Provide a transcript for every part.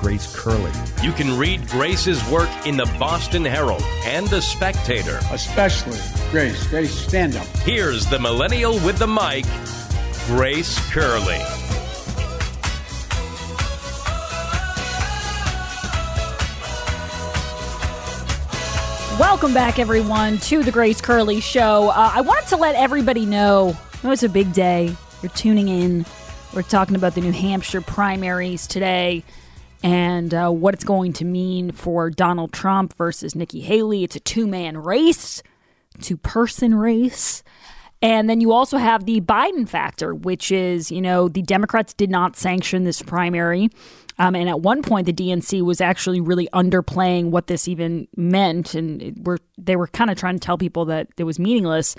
Grace Curley. You can read Grace's work in the Boston Herald and the Spectator. Especially Grace. Grace, stand up. Here's the millennial with the mic, Grace Curley. Welcome back, everyone, to the Grace Curley Show. Uh, I wanted to let everybody know it was a big day. You're tuning in. We're talking about the New Hampshire primaries today and uh, what it's going to mean for Donald Trump versus Nikki Haley. It's a two man race, two person race. And then you also have the Biden factor, which is, you know, the Democrats did not sanction this primary. Um, and at one point, the DNC was actually really underplaying what this even meant, and were they were kind of trying to tell people that it was meaningless.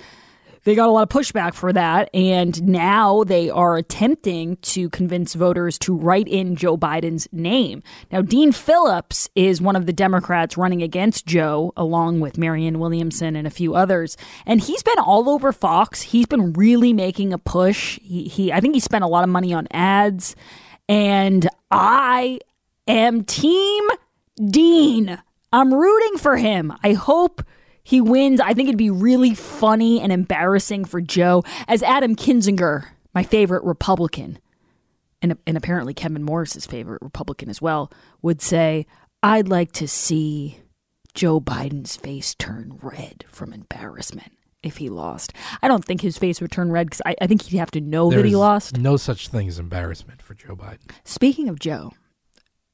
They got a lot of pushback for that, and now they are attempting to convince voters to write in Joe Biden's name. Now, Dean Phillips is one of the Democrats running against Joe, along with Marianne Williamson and a few others, and he's been all over Fox. He's been really making a push. He, he I think he spent a lot of money on ads and I am Team Dean. I'm rooting for him. I hope he wins. I think it'd be really funny and embarrassing for Joe, as Adam Kinzinger, my favorite Republican, and, and apparently Kevin Morris's favorite Republican as well, would say, I'd like to see Joe Biden's face turn red from embarrassment if he lost. I don't think his face would turn red because I, I, think he'd have to know there that he lost. No such thing as embarrassment for Joe Biden. Speaking of Joe,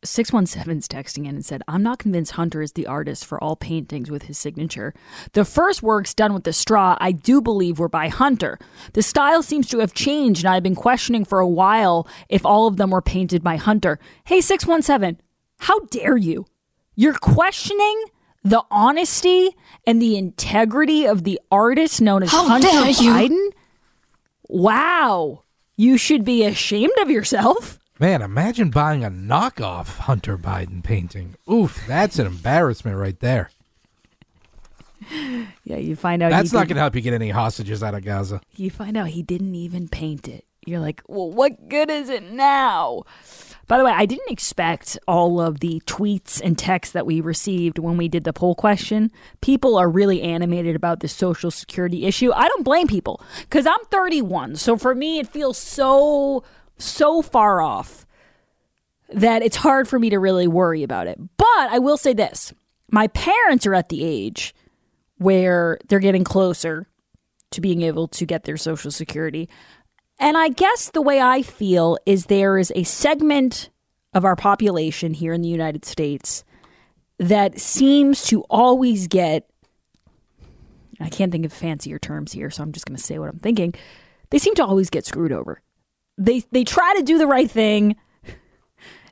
617's texting in and said, I'm not convinced Hunter is the artist for all paintings with his signature. The first works done with the straw, I do believe, were by Hunter. The style seems to have changed, and I've been questioning for a while if all of them were painted by Hunter. Hey, 617, how dare you? You're questioning the honesty and the integrity of the artist known as How Hunter. Biden? Wow. You should be ashamed of yourself. Man, imagine buying a knockoff Hunter Biden painting. Oof, that's an embarrassment right there. Yeah, you find out That's not going to help you get any hostages out of Gaza. you find out he didn't even paint it. You're like, well, what good is it now? By the way, I didn't expect all of the tweets and texts that we received when we did the poll question. People are really animated about the social security issue. I don't blame people because I'm 31. So for me, it feels so, so far off that it's hard for me to really worry about it. But I will say this my parents are at the age where they're getting closer to being able to get their social security. And I guess the way I feel is there is a segment of our population here in the United States that seems to always get I can't think of fancier terms here, so I'm just going to say what I'm thinking. They seem to always get screwed over. They they try to do the right thing.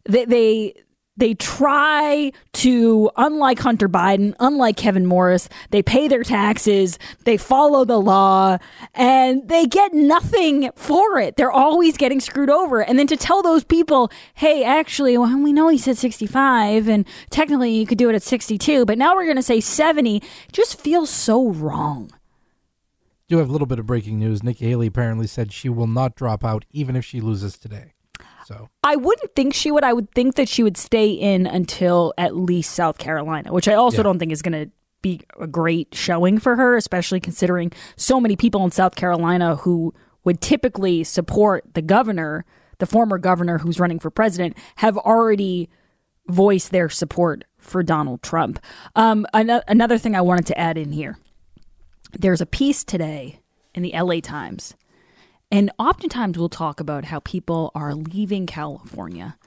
They they they try to unlike Hunter Biden, unlike Kevin Morris, they pay their taxes, they follow the law, and they get nothing for it. They're always getting screwed over. And then to tell those people, hey, actually, well, we know he said 65, and technically you could do it at 62, but now we're going to say 70, just feels so wrong. Do have a little bit of breaking news. Nikki Haley apparently said she will not drop out even if she loses today. So I wouldn't think she would. I would think that she would stay in until at least South Carolina, which I also Yeah. don't think is going to be a great showing for her, especially considering so many people in South Carolina who would typically support the governor, the former governor who's running for president, have already voiced their support for Donald Trump. Um, ano- another thing I wanted to add in here there's a piece today in the LA Times and oftentimes we'll talk about how people are leaving California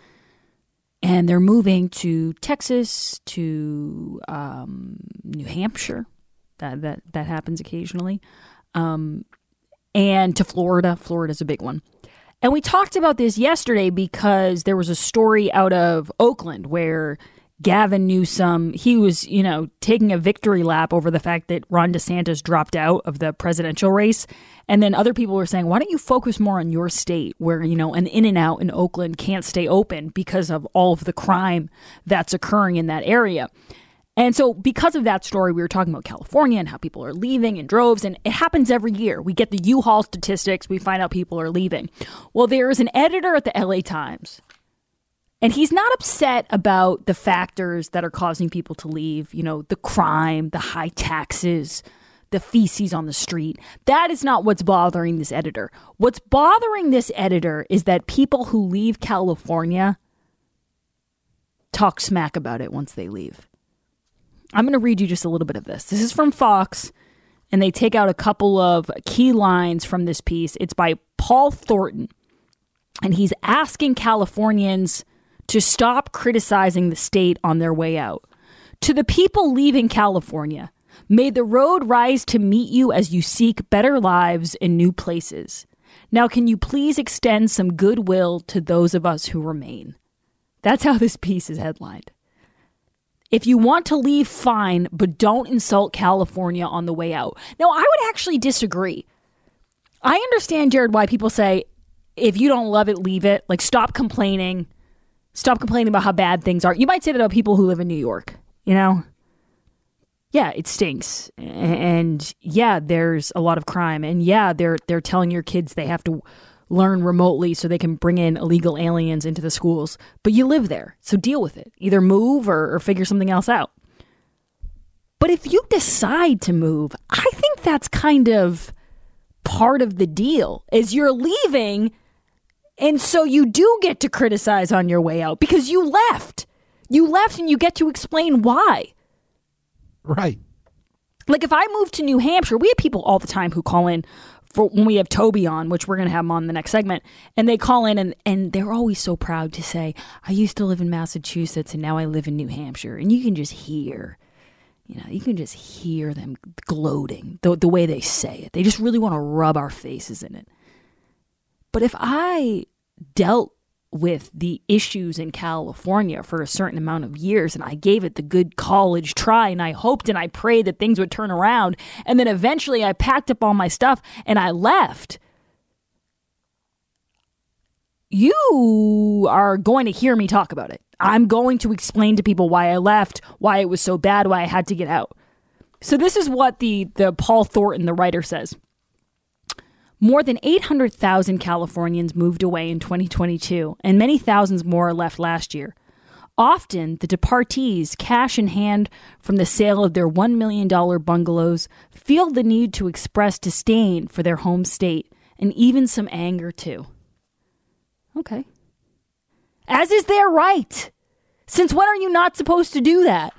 and they're moving to Texas, to um, New Hampshire. That that that happens occasionally, um, and to Florida. Florida's a big one. And we talked about this yesterday because there was a story out of Oakland where Gavin Newsom, he was, you know, taking a victory lap over the fact that Ron DeSantis dropped out of the presidential race. And then other people were saying, why don't you focus more on your state where, you know, an in and out in Oakland can't stay open because of all of the crime that's occurring in that area. And so, because of that story, we were talking about California and how people are leaving in droves. And it happens every year. We get the U Haul statistics, we find out people are leaving. Well, there is an editor at the LA Times and he's not upset about the factors that are causing people to leave, you know, the crime, the high taxes, the feces on the street. That is not what's bothering this editor. What's bothering this editor is that people who leave California talk smack about it once they leave. I'm going to read you just a little bit of this. This is from Fox, and they take out a couple of key lines from this piece. It's by Paul Thornton, and he's asking Californians to stop criticizing the state on their way out. To the people leaving California, may the road rise to meet you as you seek better lives in new places. Now, can you please extend some goodwill to those of us who remain? That's how this piece is headlined. If you want to leave, fine, but don't insult California on the way out. Now, I would actually disagree. I understand, Jared, why people say, if you don't love it, leave it. Like, stop complaining. Stop complaining about how bad things are. You might say that about people who live in New York, you know? Yeah, it stinks. And yeah, there's a lot of crime. And yeah, they're they're telling your kids they have to learn remotely so they can bring in illegal aliens into the schools. But you live there, so deal with it. Either move or, or figure something else out. But if you decide to move, I think that's kind of part of the deal. Is you're leaving and so you do get to criticize on your way out because you left. You left and you get to explain why. Right. Like if I moved to New Hampshire, we have people all the time who call in for when we have Toby on, which we're going to have him on the next segment, and they call in and, and they're always so proud to say, I used to live in Massachusetts and now I live in New Hampshire. And you can just hear, you know, you can just hear them gloating the, the way they say it. They just really want to rub our faces in it. But if I dealt with the issues in California for a certain amount of years and I gave it the good college try and I hoped and I prayed that things would turn around and then eventually I packed up all my stuff and I left. You are going to hear me talk about it. I'm going to explain to people why I left, why it was so bad, why I had to get out. So this is what the the Paul Thornton the writer says. More than 800,000 Californians moved away in 2022, and many thousands more left last year. Often, the departees, cash in hand from the sale of their $1 million bungalows, feel the need to express disdain for their home state and even some anger too. Okay. As is their right. Since when are you not supposed to do that?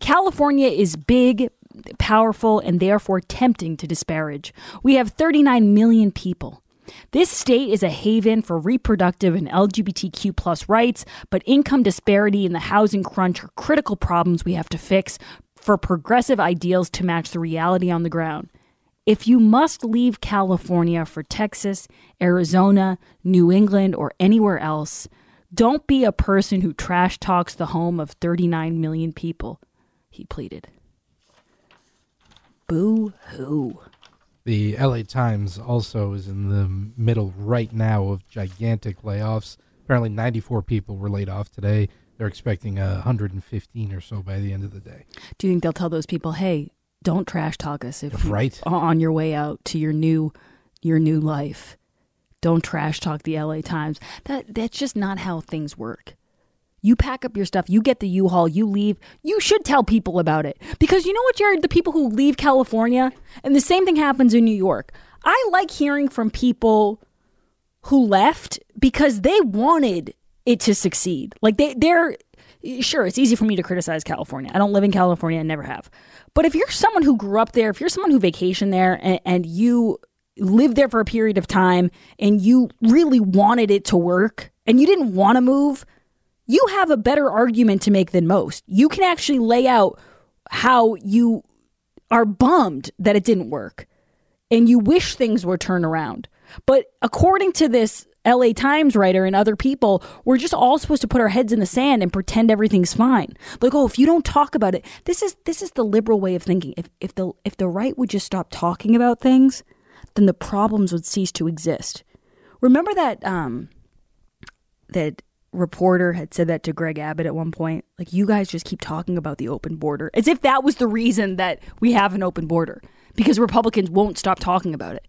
California is big, powerful, and therefore tempting to disparage. We have 39 million people. This state is a haven for reproductive and LGBTQ plus rights, but income disparity and the housing crunch are critical problems we have to fix for progressive ideals to match the reality on the ground. If you must leave California for Texas, Arizona, New England, or anywhere else, don't be a person who trash talks the home of 39 million people, he pleaded. Boo hoo. The LA Times also is in the middle right now of gigantic layoffs. Apparently, 94 people were laid off today. They're expecting uh, 115 or so by the end of the day. Do you think they'll tell those people, "Hey, don't trash talk us if you- Right. on your way out to your new your new life. Don't trash talk the LA Times." That that's just not how things work. You pack up your stuff, you get the U-Haul, you leave. You should tell people about it. Because you know what, Jared? The people who leave California, and the same thing happens in New York. I like hearing from people who left because they wanted it to succeed. Like they they're sure it's easy for me to criticize California. I don't live in California I never have. But if you're someone who grew up there, if you're someone who vacationed there and, and you lived there for a period of time and you really wanted it to work and you didn't want to move, you have a better argument to make than most. You can actually lay out how you are bummed that it didn't work and you wish things were turned around. But according to this LA Times writer and other people, we're just all supposed to put our heads in the sand and pretend everything's fine. Like, oh, if you don't talk about it, this is this is the liberal way of thinking. If if the if the right would just stop talking about things, then the problems would cease to exist. Remember that um that reporter had said that to Greg Abbott at one point. Like, you guys just keep talking about the open border as if that was the reason that we have an open border because Republicans won't stop talking about it.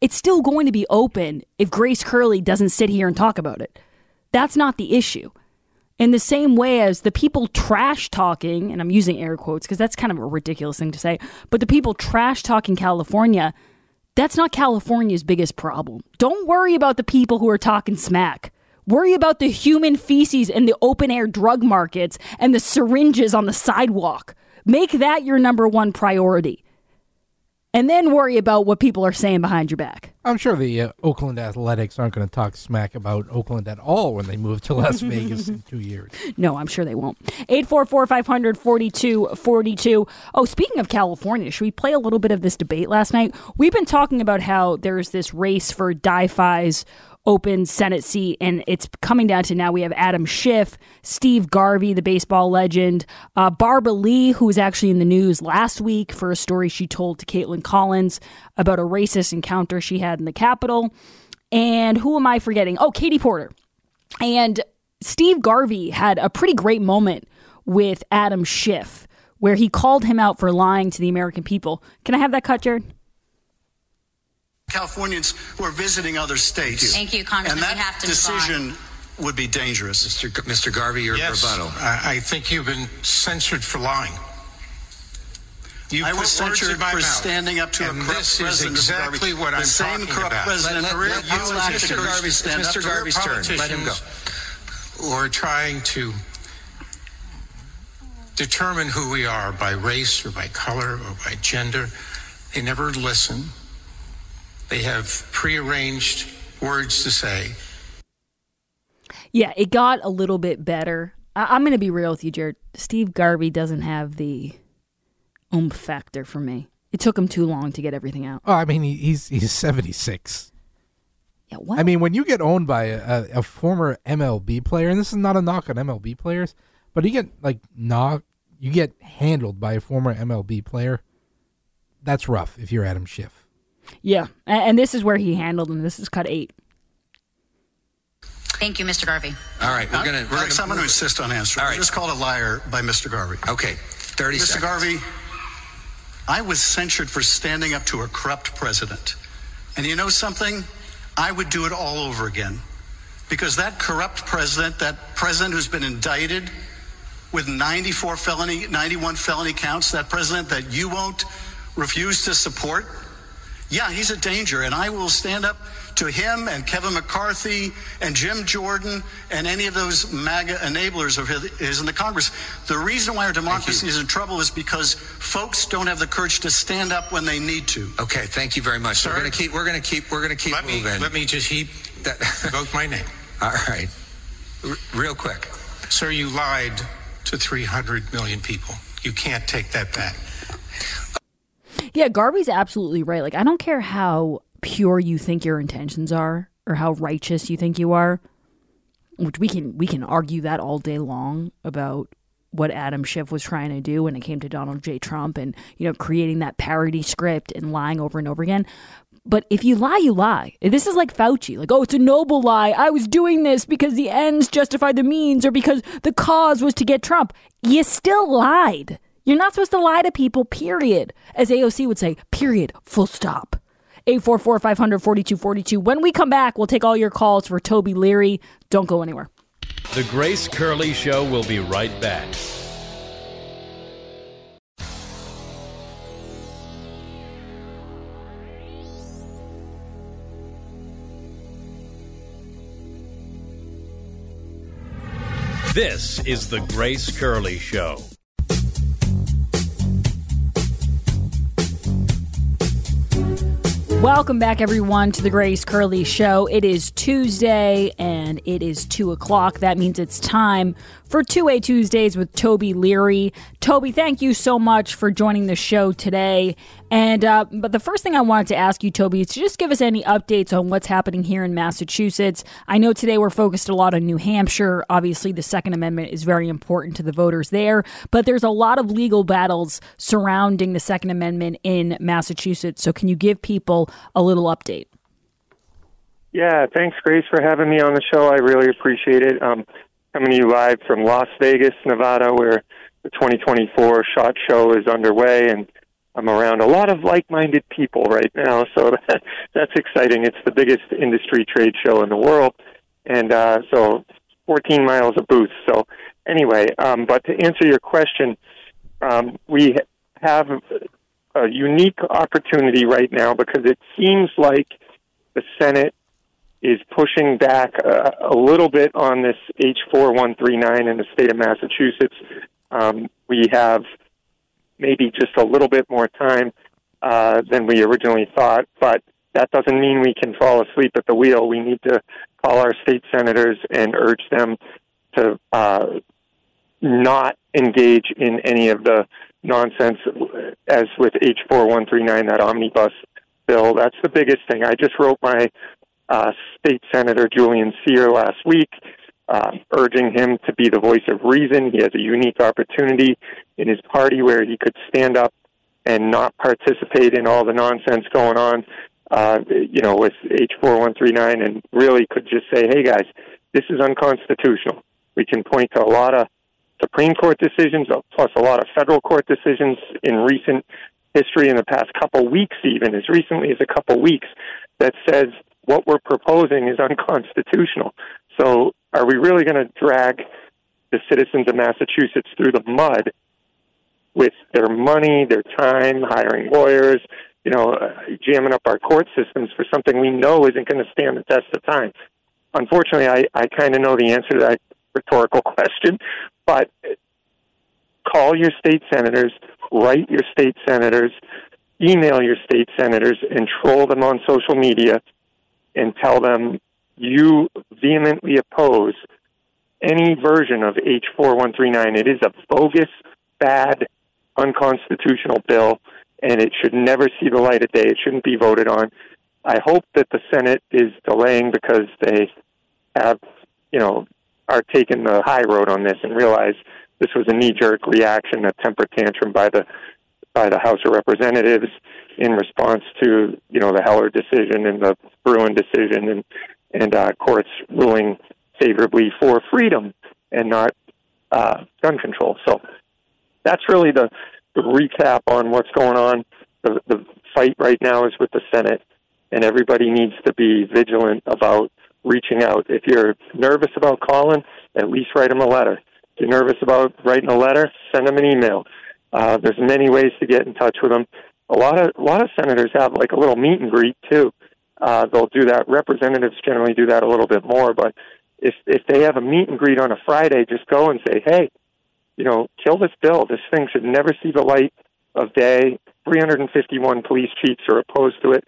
It's still going to be open if Grace Curley doesn't sit here and talk about it. That's not the issue. In the same way as the people trash talking, and I'm using air quotes because that's kind of a ridiculous thing to say, but the people trash talking California, that's not California's biggest problem. Don't worry about the people who are talking smack. Worry about the human feces in the open air drug markets and the syringes on the sidewalk. Make that your number one priority and then worry about what people are saying behind your back. I'm sure the uh, Oakland Athletics aren't going to talk smack about Oakland at all when they move to Las Vegas in two years. No, I'm sure they won't. 844 500 4242. Oh, speaking of California, should we play a little bit of this debate last night? We've been talking about how there's this race for DiFi's open Senate seat, and it's coming down to now we have Adam Schiff, Steve Garvey, the baseball legend, uh, Barbara Lee, who was actually in the news last week for a story she told to Kaitlan Collins about a racist encounter she had in the Capitol. And who am I forgetting? Oh, Katie Porter. And Steve Garvey had a pretty great moment with Adam Schiff where he called him out for lying to the American people. Can I have that cut, Jared? Californians who are visiting other states. Thank you, Congressman. And that we have to decision would be dangerous. Mr. G- Mr. Garvey, your yes, rebuttal. I, I think you've been censored for lying. You I put was words censored for mouth. standing up to and a corrupt this president. is Mr. Garvey. exactly what the I'm same talking corrupt about. president. Let- let- you let- lacked it's the Mr. courage to Garvey's- stand it's up Mr. to Garvey's turn. Let him go. Who are trying to determine who we are by race or by color or by gender. They never listen. They have prearranged words to say. Yeah, it got a little bit better. I- I'm going to be real with you, Jared. Steve Garvey doesn't have the oomph factor for me. It took him too long to get everything out. Oh, I mean, he's he's 76. Yeah, what? I mean, when you get owned by a, a, a former MLB player, and this is not a knock on MLB players, but you get like knock, you get handled by a former MLB player. That's rough if you're Adam Schiff. Yeah, and this is where he handled him. This is cut eight. Thank you, Mr. Garvey. All right, we're going to. Uh, we're Alex, I'm going gonna, insist on answering. All I right. was just called a liar by Mr. Garvey. Okay, 30 Mr. seconds. Garvey, I was censured for standing up to a corrupt president. And you know something? I would do it all over again. Because that corrupt president, that president who's been indicted with 94 felony, 91 felony counts, that president that you won't refuse to support, yeah, he's a danger. And I will stand up to him and Kevin McCarthy and Jim Jordan and any of those MAGA enablers of his, his in the Congress. The reason why our democracy is in trouble is because folks don't have the courage to stand up when they need to. Okay, thank you very much. Sir? We're Sir? going to keep. We're going to keep. We're going to keep Let me moving. let me just heap That- vote my name. All right, R- real quick. Sir, you lied to 300 million people. You can't take that back. Yeah, Garvey's absolutely right. Like, I don't care how pure you think your intentions are or how righteous you think you are, which we can we can argue that all day long about what Adam Schiff was trying to do when it came to Donald J. Trump and you know creating that parody script and lying over and over again. But if you lie, you lie. This is like Fauci. Like, oh, it's a noble lie. I was doing this because the ends justify the means or because the cause was to get Trump. You still lied. You're not supposed to lie to people, period. As AOC would say, period, full stop. 844 500 4242. When we come back, we'll take all your calls for Toby Leary. Don't go anywhere. The Grace Curley Show will be right back. This is The Grace Curley Show. Welcome back, everyone, to the Grace Curley Show. It is Tuesday and it is 2 o'clock. That means it's time for 2A Tuesdays with Toby Leary. Toby, thank you so much for joining the show today. And uh, but the first thing I wanted to ask you, Toby, is to just give us any updates on what's happening here in Massachusetts. I know today we're focused a lot on New Hampshire. Obviously, the Second Amendment is very important to the voters there, but there's a lot of legal battles surrounding the Second Amendment in Massachusetts. So, can you give people a little update? Yeah, thanks, Grace, for having me on the show. I really appreciate it. Um, coming to you live from Las Vegas, Nevada, where the 2024 SHOT Show is underway, and I'm around a lot of like-minded people right now, so that, that's exciting. It's the biggest industry trade show in the world, and uh, so 14 miles of booths. So anyway, um, but to answer your question, um, we have a unique opportunity right now because it seems like the Senate is pushing back a, a little bit on this H4139 in the state of Massachusetts. Um, we have maybe just a little bit more time uh, than we originally thought, but that doesn't mean we can fall asleep at the wheel. We need to call our state senators and urge them to uh, not engage in any of the nonsense as with H4139, that omnibus bill. That's the biggest thing. I just wrote my uh, state senator Julian Cyr last week, uh, urging him to be the voice of reason. He has a unique opportunity in his party where he could stand up and not participate in all the nonsense going on, uh, you know, with H4139 and really could just say, hey guys, this is unconstitutional. We can point to a lot of Supreme Court decisions, uh, plus a lot of federal court decisions in recent history, in the past couple weeks, even as recently as a couple weeks, that says what we're proposing is unconstitutional. So, are we really going to drag the citizens of Massachusetts through the mud with their money, their time, hiring lawyers, you know, uh, jamming up our court systems for something we know isn't going to stand the test of time? Unfortunately, I, I kind of know the answer to that rhetorical question, but call your state senators, write your state senators, email your state senators, and troll them on social media and tell them you vehemently oppose any version of H4139. It is a bogus, bad, unconstitutional bill, and it should never see the light of day. It shouldn't be voted on. I hope that the Senate is delaying because they have, you know, are taking the high road on this and realize this was a knee-jerk reaction, a temper tantrum by the by the House of Representatives in response to you know the Heller decision and the Bruen decision and and uh, courts ruling favorably for freedom and not uh, gun control. So that's really the, the recap on what's going on. The, the fight right now is with the Senate, and everybody needs to be vigilant about reaching out. If you're nervous about calling, at least write them a letter. If you're nervous about writing a letter, send them an email. Uh, there's many ways to get in touch with them. A lot of a lot of senators have like a little meet and greet too. Uh, they'll do that. Representatives generally do that a little bit more, but if if they have a meet and greet on a Friday, just go and say, hey, you know, kill this bill. This thing should never see the light of day. 351 police chiefs are opposed to it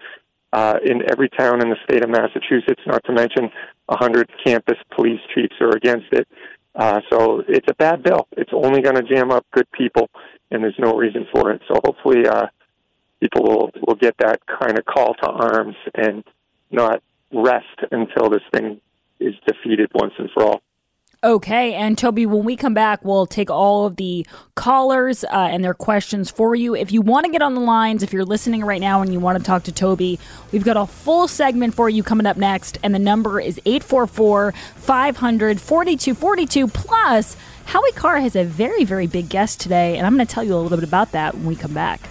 uh, in every town in the state of Massachusetts, not to mention 100 campus police chiefs are against it. Uh, so it's a bad bill. It's only going to jam up good people, and there's no reason for it. So hopefully, uh, people will will get that kind of call to arms and not rest until this thing is defeated once and for all. Okay, and Toby, when we come back, we'll take all of the callers uh, and their questions for you. If you want to get on the lines, if you're listening right now and you want to talk to Toby, we've got a full segment for you coming up next, and the number is 844 500 4242. Plus, Howie Carr has a very, very big guest today, and I'm going to tell you a little bit about that when we come back.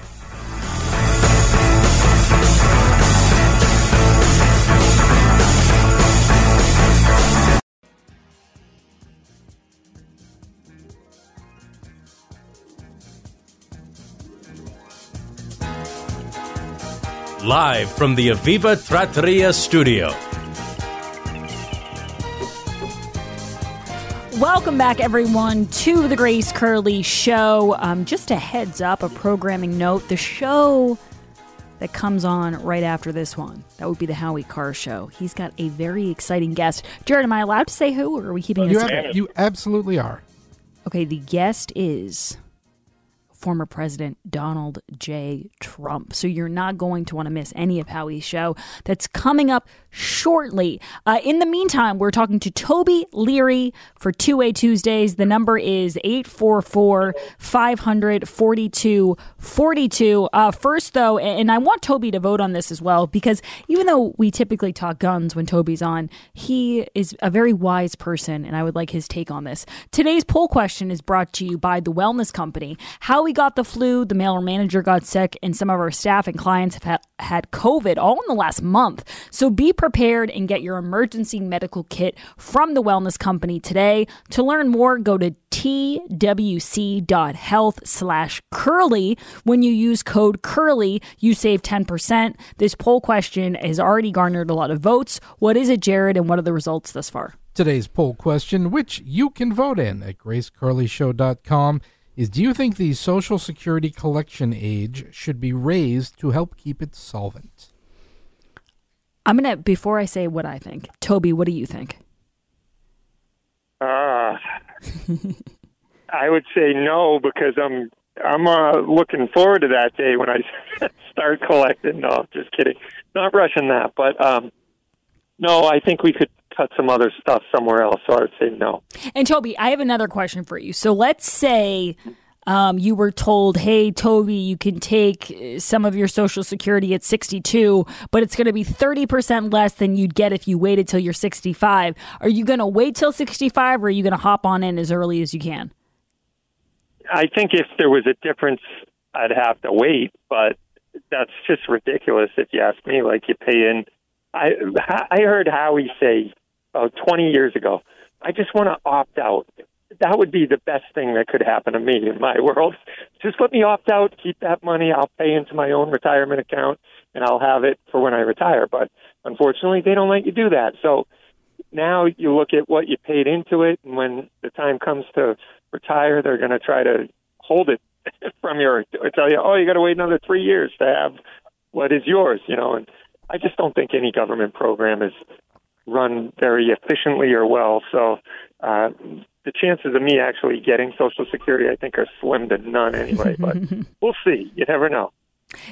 Live from the Aviva Trattoria studio. Welcome back, everyone, to the Grace Curley Show. Um, just a heads up, a programming note the show that comes on right after this one. That would be the Howie Carr Show. He's got a very exciting guest. Jared, am I allowed to say who, or are we keeping You, it ab- you absolutely are. Okay, the guest is former President Donald J. Trump. So you're not going to want to miss any of Howie's show that's coming up shortly. Uh, in the meantime, we're talking to Toby Leary for 2A Tuesdays. The number is 844 500 4242. Uh, first, though, and I want Toby to vote on this as well, because even though we typically talk guns when Toby's on, he is a very wise person, and I would like his take on this. Today's poll question is brought to you by the Wellness Company. Howie got the flu, the mailer manager got sick, and some of our staff and clients have had, had COVID all in the last month. So be prepared and get your emergency medical kit from the Wellness Company today. To learn more, go to twc.health slash curly. When you use code curly, you save 10%. This poll question has already garnered a lot of votes. What is it, Jared, and what are the results thus far? Today's poll question, which you can vote in at gracecurleyshow.com, is Do you think the Social Security collection age should be raised to help keep it solvent? I'm going to, before I say what I think, Toby, what do you think? Uh, I would say no because I'm I'm uh, looking forward to that day when I start collecting. No, just kidding. Not rushing that, but um, no, I think we could cut some other stuff somewhere else. So I would say no. And Toby, I have another question for you. So let's say um, you were told, hey, Toby, you can take uh, some of your Social Security at 62, but it's going to be 30% less than you'd get if you waited till you're 65. Are you going to wait till 65 or are you going to hop on in as early as you can? I think if there was a difference, I'd have to wait, but that's just ridiculous if you ask me. Like you pay in. I I heard Howie say about 20 years ago, I just want to opt out. That would be the best thing that could happen to me in my world. Just let me opt out, keep that money, I'll pay into my own retirement account, and I'll have it for when I retire. But unfortunately, they don't let you do that. So now you look at what you paid into it, and when the time comes to retire, they're going to try to hold it from your. Tell you, oh, you got to wait another three years to have what is yours. You know, and I just don't think any government program is run very efficiently or well. So uh, the chances of me actually getting Social Security, I think, are slim to none anyway. But we'll see. You never know.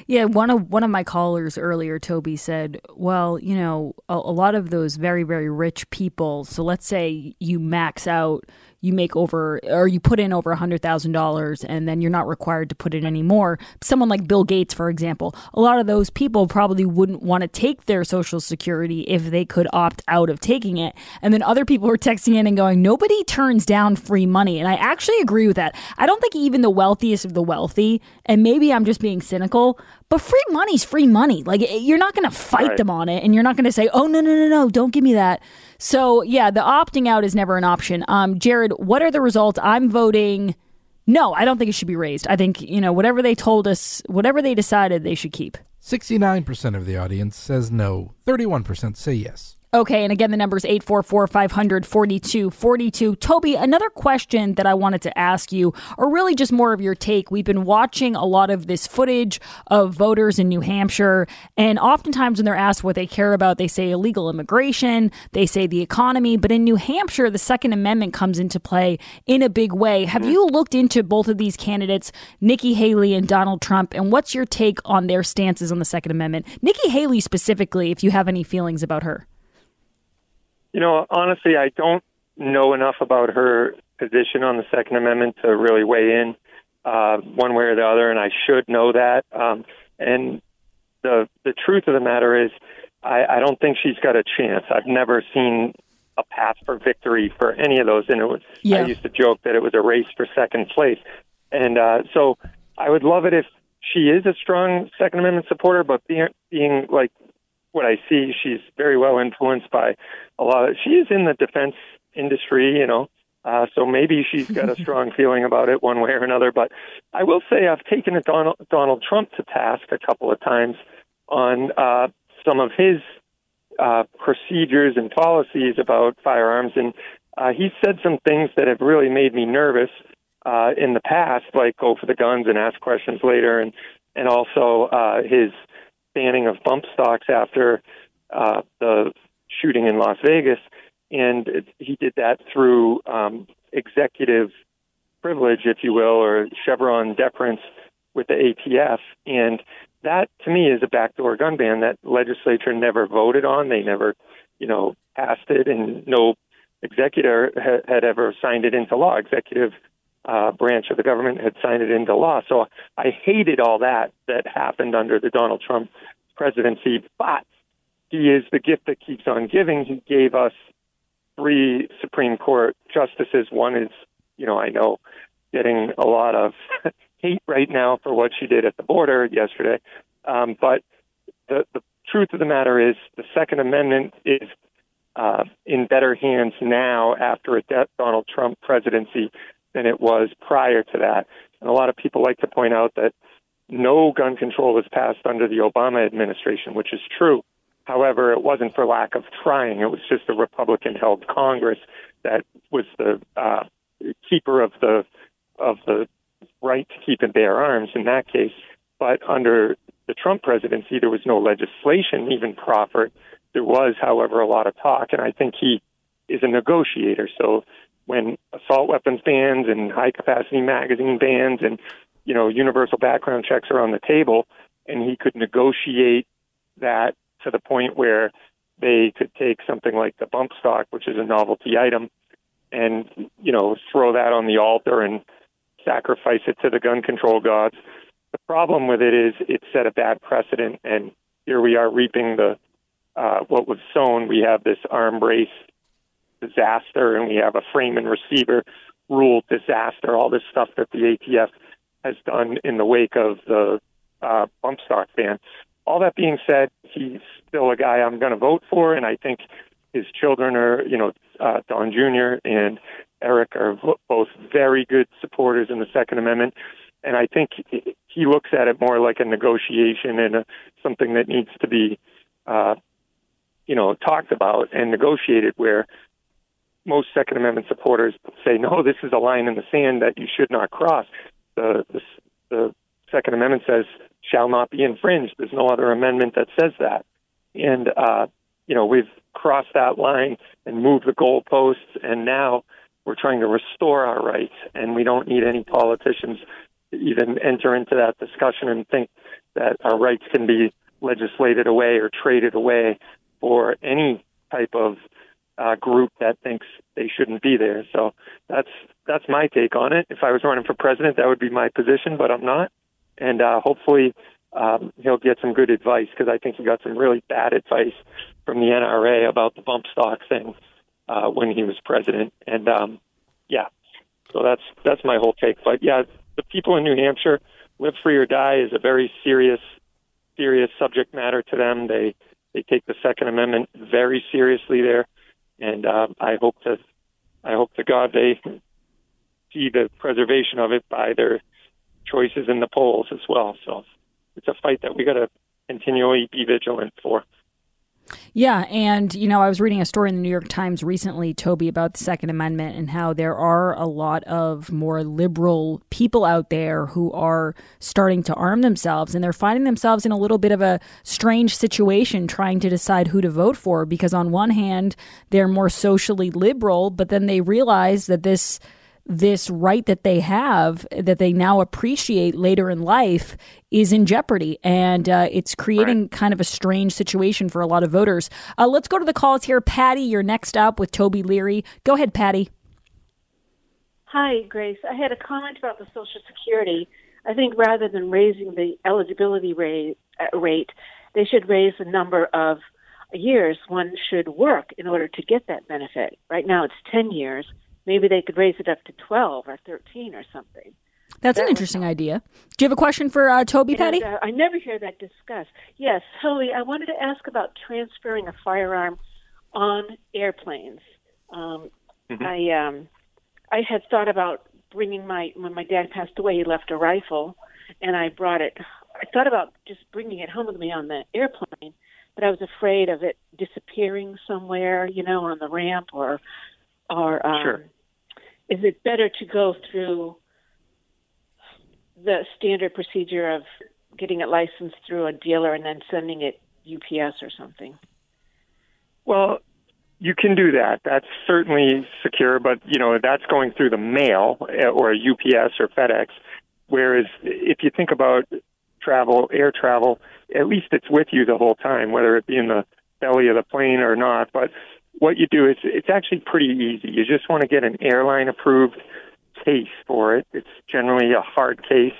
Yeah, one of one of my callers earlier, Toby said, "Well, you know, a, a lot of those very very rich people. So let's say you max out, you make over, or you put in over a hundred thousand dollars, and then you're not required to put in any more. Someone like Bill Gates, for example, a lot of those people probably wouldn't want to take their Social Security if they could opt out of taking it. And then other people were texting in and going, nobody turns down free money, and I actually agree with that. I don't think even the wealthiest of the wealthy, and maybe I'm just being cynical." But free money's free money. Like you're not going to fight Right. them on it, and you're not going to say, "Oh no, no, no, no, don't give me that." So yeah, the opting out is never an option. Um, Jared, what are the results? I'm voting. No, I don't think it should be raised. I think you know whatever they told us, whatever they decided, they should keep. 69% of the audience says no, 31% say yes. Okay, and again, the number is 844 500 4242. Toby, another question that I wanted to ask you, or really just more of your take. We've been watching a lot of this footage of voters in New Hampshire, and oftentimes when they're asked what they care about, they say illegal immigration, they say the economy, but in New Hampshire, the Second Amendment comes into play in a big way. Have you looked into both of these candidates, Nikki Haley and Donald Trump, and what's your take on their stances on the Second Amendment? Nikki Haley specifically, if you have any feelings about her. You know, honestly, I don't know enough about her position on the Second Amendment to really weigh in uh, one way or the other, and I should know that. Um, and the the truth of the matter is, I, I don't think she's got a chance. I've never seen a path for victory for any of those, and it was. Yeah. I used to joke that it was a race for second place, and uh, so I would love it if she is a strong Second Amendment supporter, but being being like what I see, she's very well influenced by a lot of. She is in the defense industry, you know, uh, so maybe she's got a strong feeling about it one way or another. But I will say I've taken a Donald Donald Trump to task a couple of times on uh, some of his uh, procedures and policies about firearms, and uh, he said some things that have really made me nervous uh, in the past, like go for the guns and ask questions later, and and also uh, his banning of bump stocks after uh, the shooting in Las Vegas, and it, he did that through um, executive privilege, if you will, or Chevron deference with the ATF, and that to me is a backdoor gun ban that legislature never voted on. They never, you know, passed it, and no executor ha- had ever signed it into law. Executive uh, branch of the government had signed it into law. So I hated all that that happened under the Donald Trump presidency. But he is the gift that keeps on giving. He gave us three Supreme Court justices. One is, you know, I know getting a lot of hate right now for what she did at the border yesterday. Um, but the, the truth of the matter is the Second Amendment is uh, in better hands now after a Donald Trump presidency than it was prior to that. And a lot of people like to point out that no gun control was passed under the Obama administration, which is true. However, it wasn't for lack of trying. It was just a Republican held Congress that was the uh, keeper of the of the right to keep and bear arms in that case. But under the Trump presidency, there was no legislation even proffered. There was, however, a lot of talk, and I think he is a negotiator. So when assault weapons bans and high capacity magazine bans and you know universal background checks are on the table, and he could negotiate that to the point where they could take something like the bump stock, which is a novelty item, and you know throw that on the altar and sacrifice it to the gun control gods. The problem with it is it set a bad precedent, and here we are reaping the uh, what was sown. We have this arm race disaster, and we have a frame and receiver rule disaster. All this stuff that the ATF has done in the wake of the uh, bump stock ban. All that being said, he's still a guy I'm going to vote for, and I think his children are, you know, uh, Don Jr. and Eric are both very good supporters in the Second Amendment, and I think he looks at it more like a negotiation and a, something that needs to be, uh, you know, talked about and negotiated. Where most Second Amendment supporters say, no, this is a line in the sand that you should not cross. The, the, the Second Amendment says shall not be infringed. There's no other amendment that says that. And, uh, you know, we've crossed that line and moved the goalposts, and now we're trying to restore our rights, and we don't need any politicians to even enter into that discussion and think that our rights can be legislated away or traded away for any type of uh, group that thinks they shouldn't be there. So that's that's my take on it. If I was running for president, that would be my position, but I'm not. And uh, hopefully, um, he'll get some good advice because I think he got some really bad advice from the NRA about the bump stock thing uh, when he was president. And um, yeah, so that's that's my whole take. But yeah, the people in New Hampshire, live free or die is a very serious serious subject matter to them. They they take the Second Amendment very seriously there, and uh, I hope to I hope to God they see the preservation of it by their choices in the polls as well. So it's a fight that we got to continually be vigilant for. Yeah, and you know, I was reading a story in the New York Times recently, Toby, about the Second Amendment and how there are a lot of more liberal people out there who are starting to arm themselves and they're finding themselves in a little bit of a strange situation trying to decide who to vote for because on one hand, they're more socially liberal, but then they realize that this this right that they have that they now appreciate later in life is in jeopardy. And uh, it's creating right. kind of a strange situation for a lot of voters. Uh, let's go to the calls here. Patty you're next up with toby leary. Go ahead patty. Hi grace. I had a comment about the social security. I think rather than raising the eligibility rate, uh, rate they should raise the number of years one should work in order to get that benefit. Right now it's 10 years maybe they could raise it up to 12 or 13 or something. That's that an interesting idea. Do you have a question for uh, Toby, Patty? Uh, I never hear that discussed. Yes, Toby, I wanted to ask about transferring a firearm on airplanes. Um, mm-hmm. I um, I had thought about bringing my when my dad passed away. He left a rifle, and I brought it. I thought about just bringing it home with me on the airplane, but I was afraid of it disappearing somewhere, you know, on the ramp or or um, sure. is it better to go through the standard procedure of getting it licensed through a dealer and then sending it UPS or something? Well, you can do that. That's certainly secure, but you know that's going through the mail eh, or UPS or FedEx. Whereas if you think about travel, air travel, at least it's with you the whole time, whether it be in the belly of the plane or not. But what you do is it's actually pretty easy. You just want to get an airline approved case for it. It's generally a hard case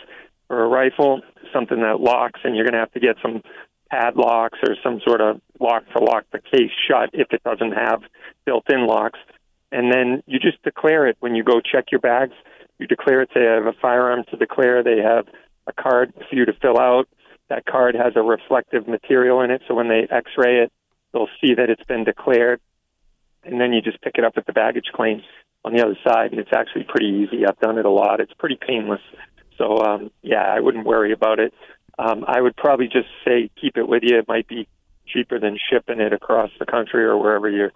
for a rifle, something that locks, and you're going to have to get some padlocks or some sort of lock to lock the case shut if it doesn't have built in locks. And then you just declare it when you go check your bags. You declare it, they have a firearm to declare, they have a card for you to fill out. That card has a reflective material in it, so when they x ray it, they'll see that it's been declared. And then you just pick it up at the baggage claim on the other side, and it's actually pretty easy. I've done it a lot. It's pretty painless. So, um, yeah, I wouldn't worry about it. Um, I would probably just say keep it with you. It might be cheaper than shipping it across the country or wherever you're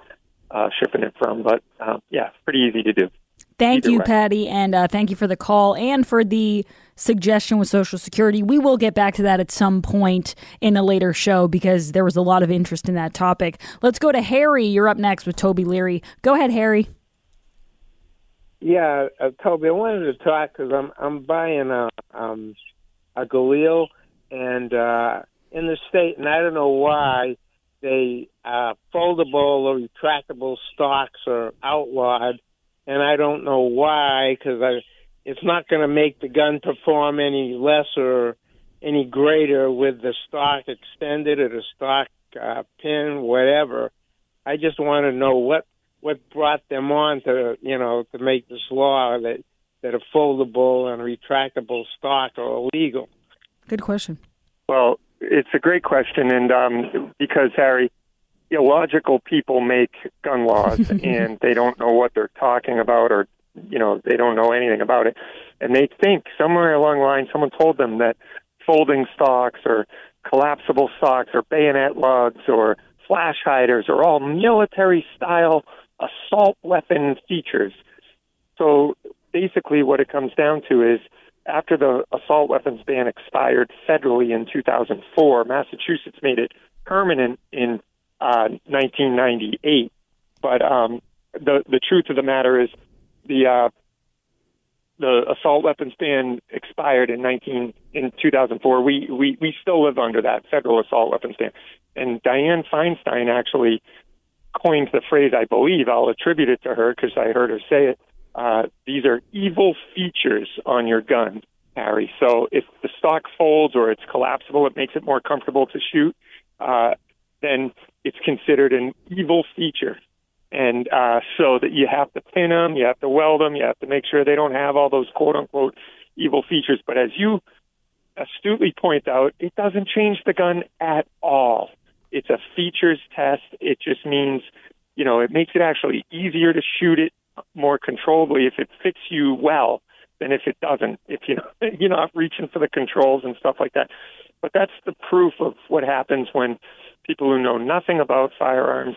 uh, shipping it from. But uh, yeah, pretty easy to do. Thank Either you, way. Patty, and uh, thank you for the call and for the suggestion with Social Security. We will get back to that at some point in a later show because there was a lot of interest in that topic. Let's go to Harry. You're up next with Toby Leary. Go ahead, Harry. Yeah, uh, Toby, I wanted to talk because I'm I'm buying a um a Galil and uh in the state, and I don't know why they uh foldable or retractable stocks are outlawed, and I don't know why because I it's not going to make the gun perform any less or any greater with the stock extended or the stock uh, pin, whatever. I just want to know what what brought them on to you know to make this law that that a foldable and retractable stock are illegal. Good question. Well, it's a great question, and um, because Harry, illogical people make gun laws, and they don't know what they're talking about, or you know, they don't know anything about it, and they think somewhere along the line someone told them that folding stocks or collapsible stocks or bayonet lugs or flash hiders are all military style assault weapon features. So basically, what it comes down to is after the assault weapons ban expired federally in 2004, Massachusetts made it permanent in uh, 1998. But um, the the truth of the matter is the uh, the assault weapons ban expired in 19 in 2004. We we we still live under that federal assault weapons ban. And Dianne Feinstein actually coined the phrase. I believe I'll attribute it to her because I heard her say it. Uh, these are evil features on your gun, Harry. So if the stock folds or it's collapsible, it makes it more comfortable to shoot. Uh, then it's considered an evil feature and uh, so that you have to pin them, you have to weld them, you have to make sure they don't have all those quote unquote evil features. But as you astutely point out, it doesn't change the gun at all. It's a features test. It just means, you know, it makes it actually easier to shoot it more controllably if it fits you well than if it doesn't. If you you're not reaching for the controls and stuff like that. But that's the proof of what happens when people who know nothing about firearms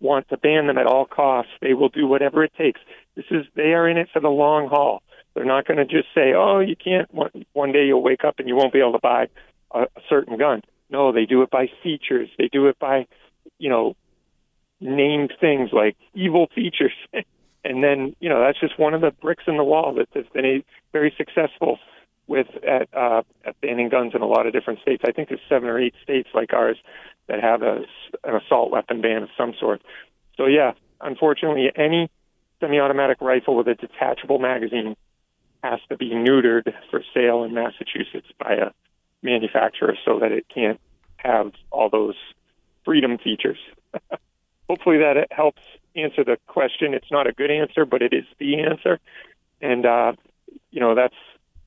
want to ban them at all costs. They will do whatever it takes. This is they are in it for the long haul. They're not going to just say, "Oh, you can't." One, one day you'll wake up and you won't be able to buy a, a certain gun. No, they do it by features. They do it by, you know, named things like evil features. and then, you know, that's just one of the bricks in the wall that has been very successful with at, uh, at banning guns in a lot of different states. I think there's seven or eight states like ours that have a, an assault weapon ban of some sort. So yeah, unfortunately, any semi-automatic rifle with a detachable magazine has to be neutered for sale in Massachusetts by a manufacturer so that it can't have all those freedom features. Hopefully that helps answer the question. It's not a good answer, but it is the answer. And uh, you know that's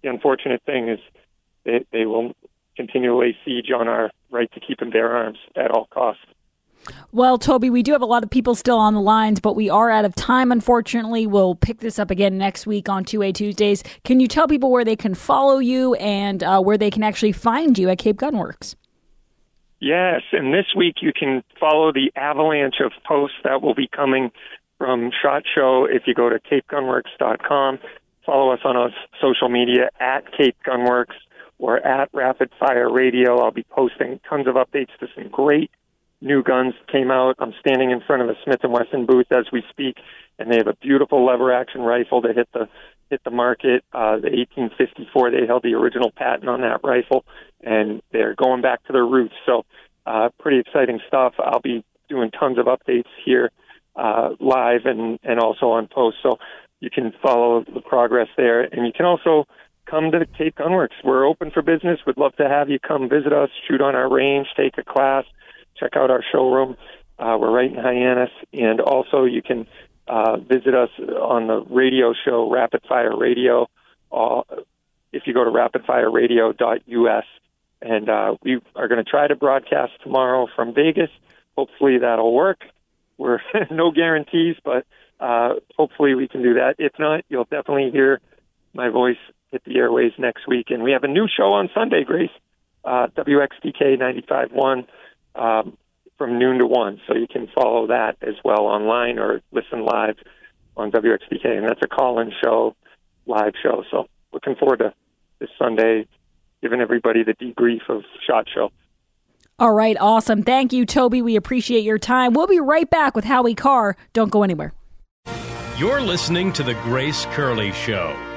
the unfortunate thing is they, they will continually siege on our right to keep and bear arms at all costs. Well, Toby, we do have a lot of people still on the lines, but we are out of time, unfortunately. We'll pick this up again next week on 2A Tuesdays. Can you tell people where they can follow you and uh, where they can actually find you at Cape Gunworks? Yes, and this week you can follow the avalanche of posts that will be coming from SHOT Show if you go to capegunworks.com. Follow us on our social media at Cape Gunworks or at Rapid Fire Radio. I'll be posting tons of updates to some great new guns came out. I'm standing in front of a Smith and Wesson booth as we speak, and they have a beautiful lever action rifle that hit the hit the market. Uh, the 1854, they held the original patent on that rifle, and they're going back to their roots. So, uh, pretty exciting stuff. I'll be doing tons of updates here uh, live and and also on post. So you can follow the progress there, and you can also come to Cape Gunworks. We're open for business. We'd love to have you come visit us, shoot on our range, take a class check out our showroom. Uh, we're right in Hyannis, and also you can uh, visit us on the radio show Rapid Fire Radio. Uh, if you go to rapidfireradio.us, and uh, we are going to try to broadcast tomorrow from Vegas. Hopefully that'll work. We're no guarantees, but uh, hopefully we can do that. If not, you'll definitely hear my voice hit the airways next week. And we have a new show on Sunday, Grace. Uh, WXTK 95.1 um, from noon to one. So you can follow that as well online or listen live on WXTK, and that's a call-in show, live show. So looking forward to this Sunday, giving everybody the debrief of Shot Show. All right, awesome. Thank you, Toby. We appreciate your time. We'll be right back with Howie Carr. Don't go anywhere. You're listening to The Grace Curley Show.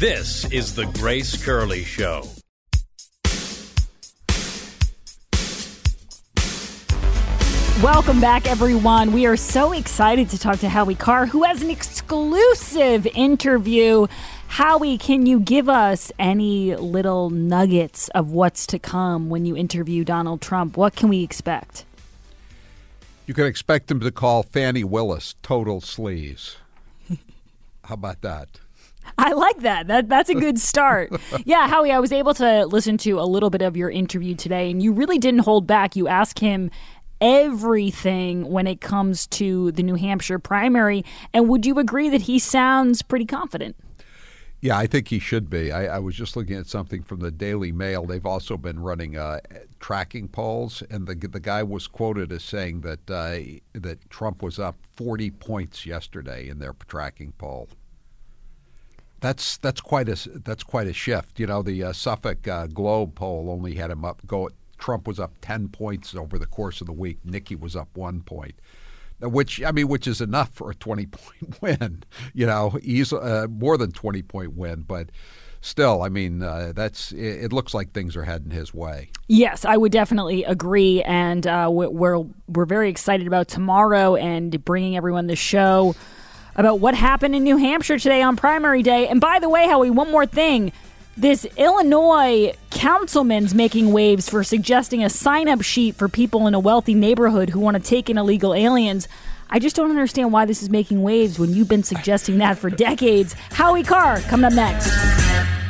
This is The Grace Curley Show. Welcome back, everyone. We are so excited to talk to Howie Carr, who has an exclusive interview. Howie, can you give us any little nuggets of what's to come when you interview Donald Trump? What can we expect? You can expect him to call Fani Willis total sleaze. How about that? I like that. That that's a good start. yeah, Howie, I was able to listen to a little bit of your interview today, and you really didn't hold back. You asked him everything when it comes to the New Hampshire primary, and would you agree that he sounds pretty confident? Yeah, I think he should be. I, I, was just looking at something from the Daily Mail. They've also been running uh, tracking polls, and the the guy was quoted as saying that uh, that Trump was up 40 points yesterday in their tracking poll. That's that's quite a that's quite a shift. You know, the uh, Suffolk uh, Globe poll only had him up go. Trump was up 10 points over the course of the week. Nikki was up one point which I mean, which is enough for a twenty point win. You know, he's uh, more than twenty point win, but still, I mean, uh, that's it, it, looks like things are heading his way. Yes, I would definitely agree, and uh, we're we're very excited about tomorrow and bringing everyone the show about what happened in New Hampshire today on primary day. And by the way, Howie, one more thing. This Illinois councilman's making waves for suggesting a sign up sheet for people in a wealthy neighborhood who want to take in illegal aliens. I just don't understand why this is making waves when you've been suggesting that for decades. Howie Carr coming up next.